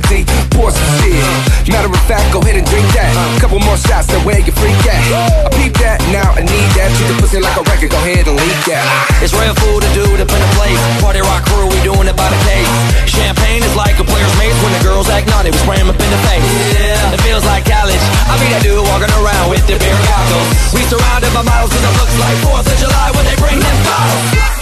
half empty, pour some shit. Matter of fact, go ahead and drink that. Couple more shots, that way you freak at. I peep that, now I need that. Treat the pussy like a record, go ahead and leak that. It's real food to do to put in the place. Party rock crew, we doing it by the case. Champagne is like a player's mace when the girls act naughty, we spray 'em up in the face. Yeah, it feels like college. I be that dude walking around with the beer goggles. We surrounded by models cause it looks like 4th of July when they bring them bottles.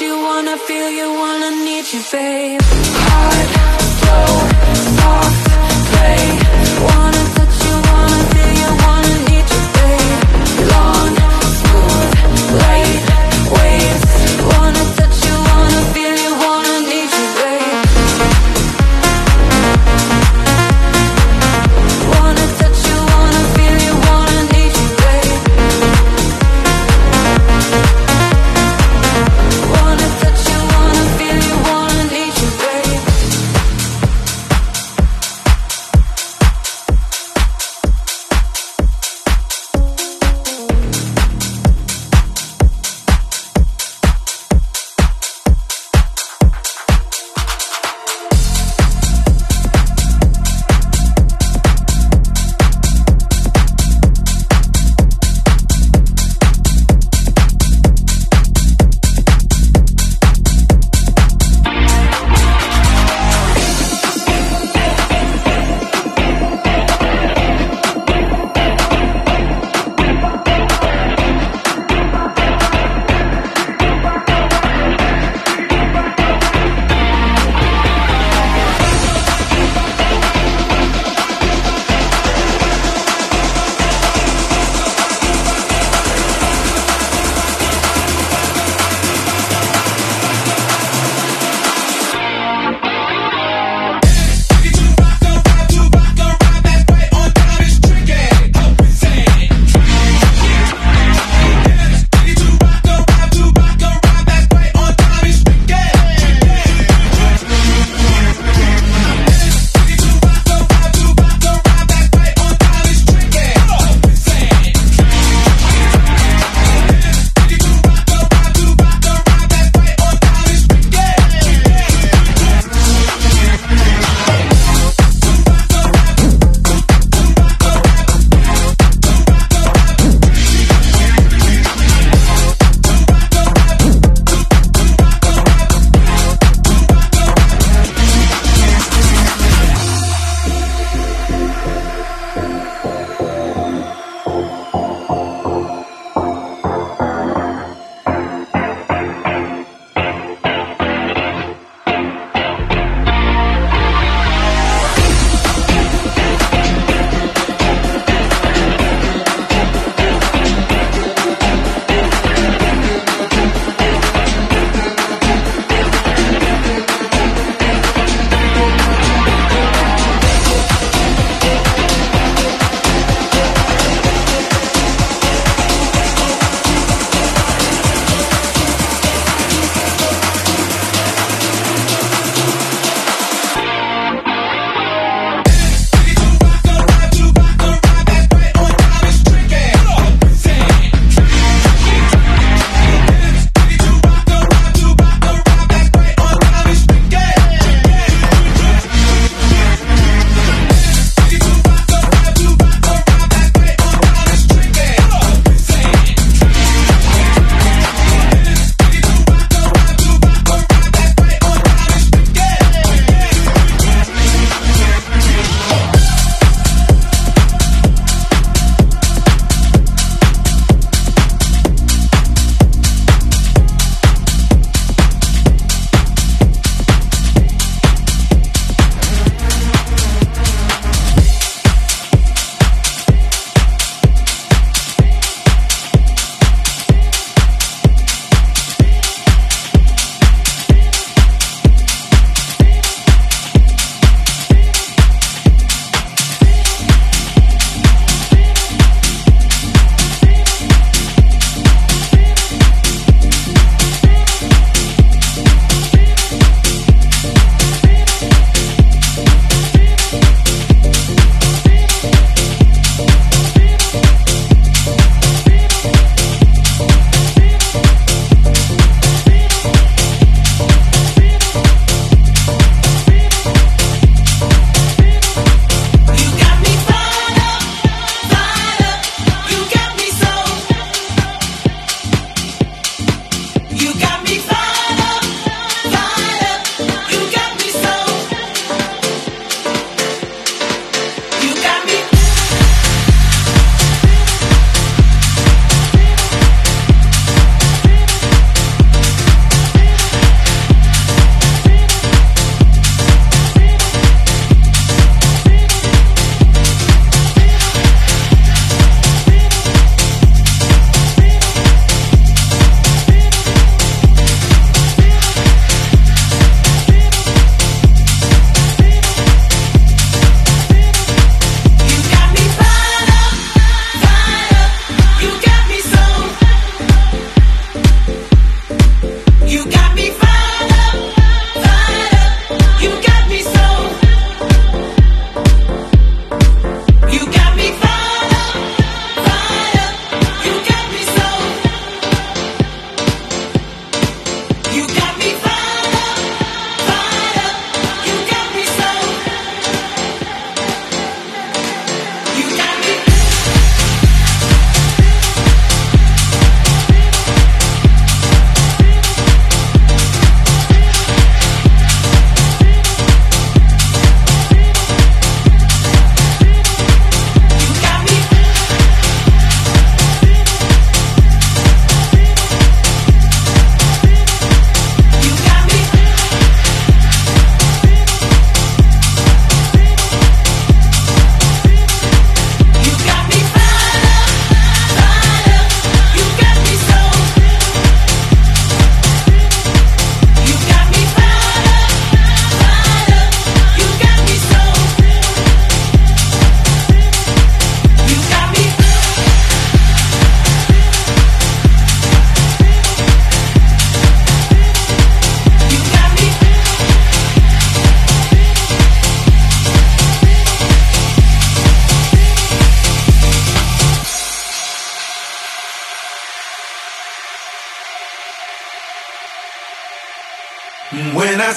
you wanna feel, you wanna need you, babe. Heart, soul, soft, play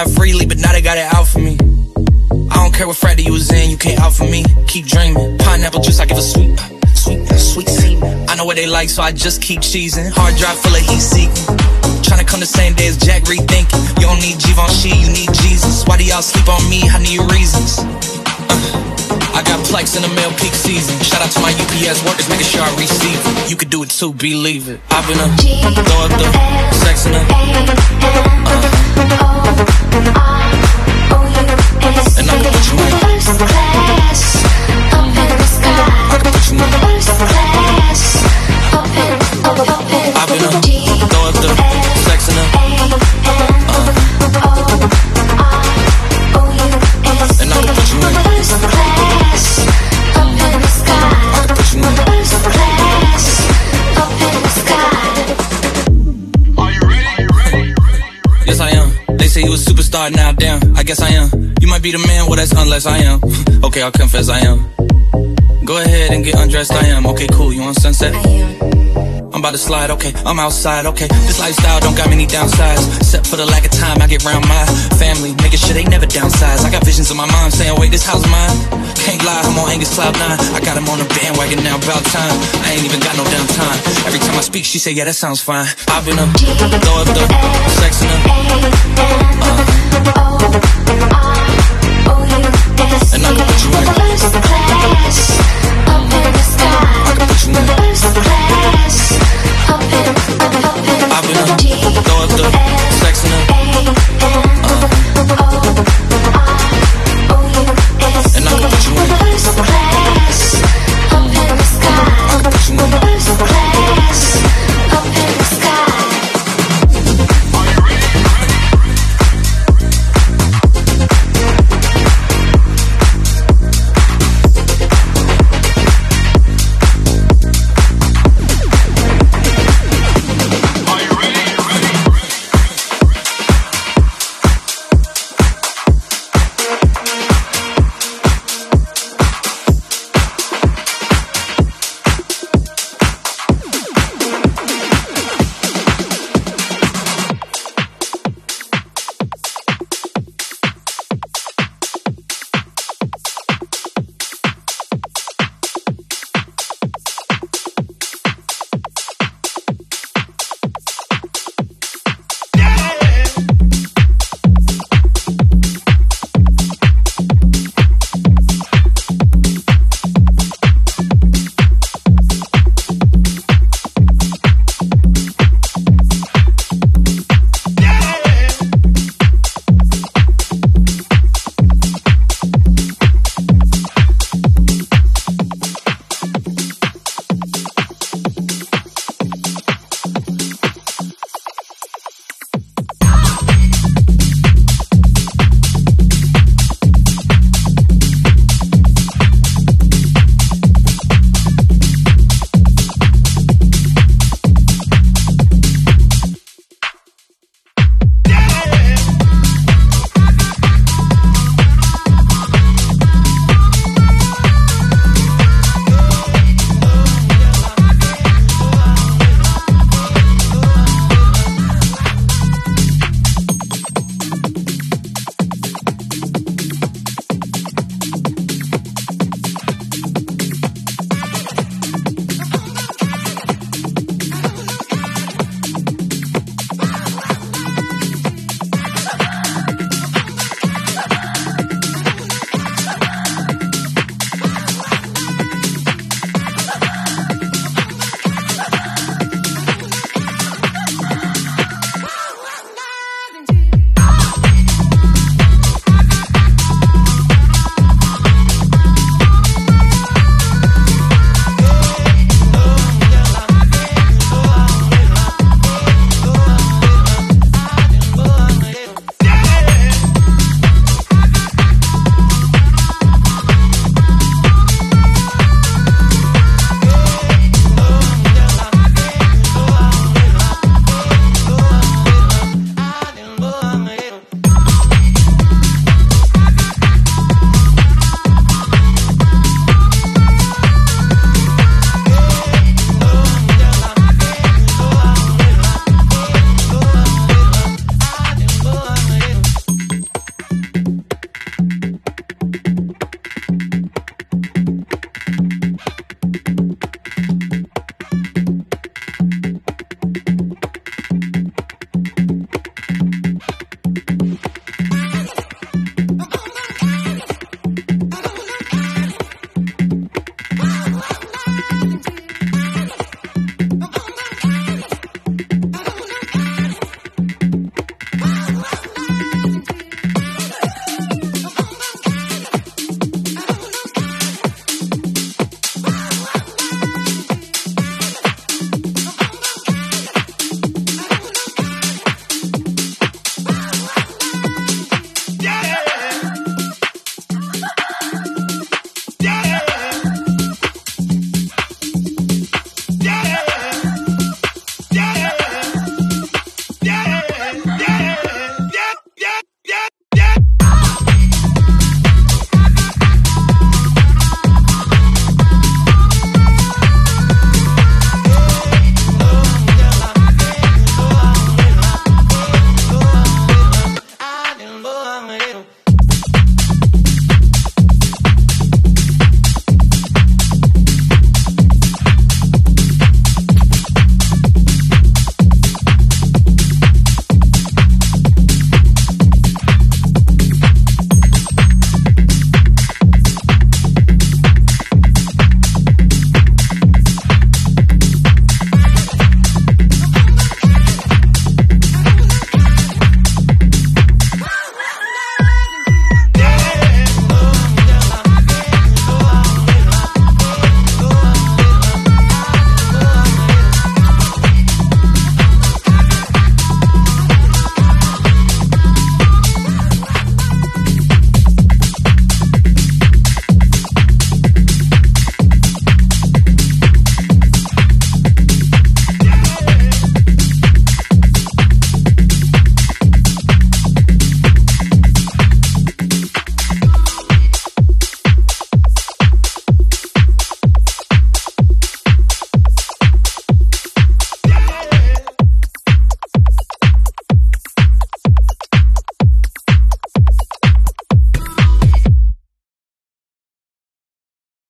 Outside freely, but now they got it out for me. I don't care what Friday you was in, you can't out for me. Keep dreaming. Pineapple juice, I give a sweet, sweet, sweet semen. I know what they like, so I just keep cheesing. Hard drive full of heat seeking. Tryna come the same day as Jack rethinking. You don't need Givenchy, you need Jesus. Why do y'all sleep on me? I need reasons. I got Plex in the mail peak season. Shout out to my UPS workers, making sure I receive it. You could do it too, believe it. I've been up, throw up the sex in first class, up in the sky. First class, up in, up, in. I've been up, throw up the superstar now, damn. I guess I am. You might be the man, well, that's unless I am. okay, I'll confess I am. Go ahead and get undressed, I am. Okay, cool. You on sunset? I am. I'm about to slide, okay. I'm outside, okay. This lifestyle don't got many downsides. Except for the lack of time I get round my family. Making sure they never downsize. I got visions of my mom saying, wait, this house is mine. Can't lie, I'm on Angus Cloud 9. I got him on the bandwagon now, about time. I ain't even got no downtime. Every time I speak, she say, yeah, that sounds fine. I've been up, throw up the sex in the. Uh. And I can put you first class up in the sky. I put you first class up in, up, in the deep. Throw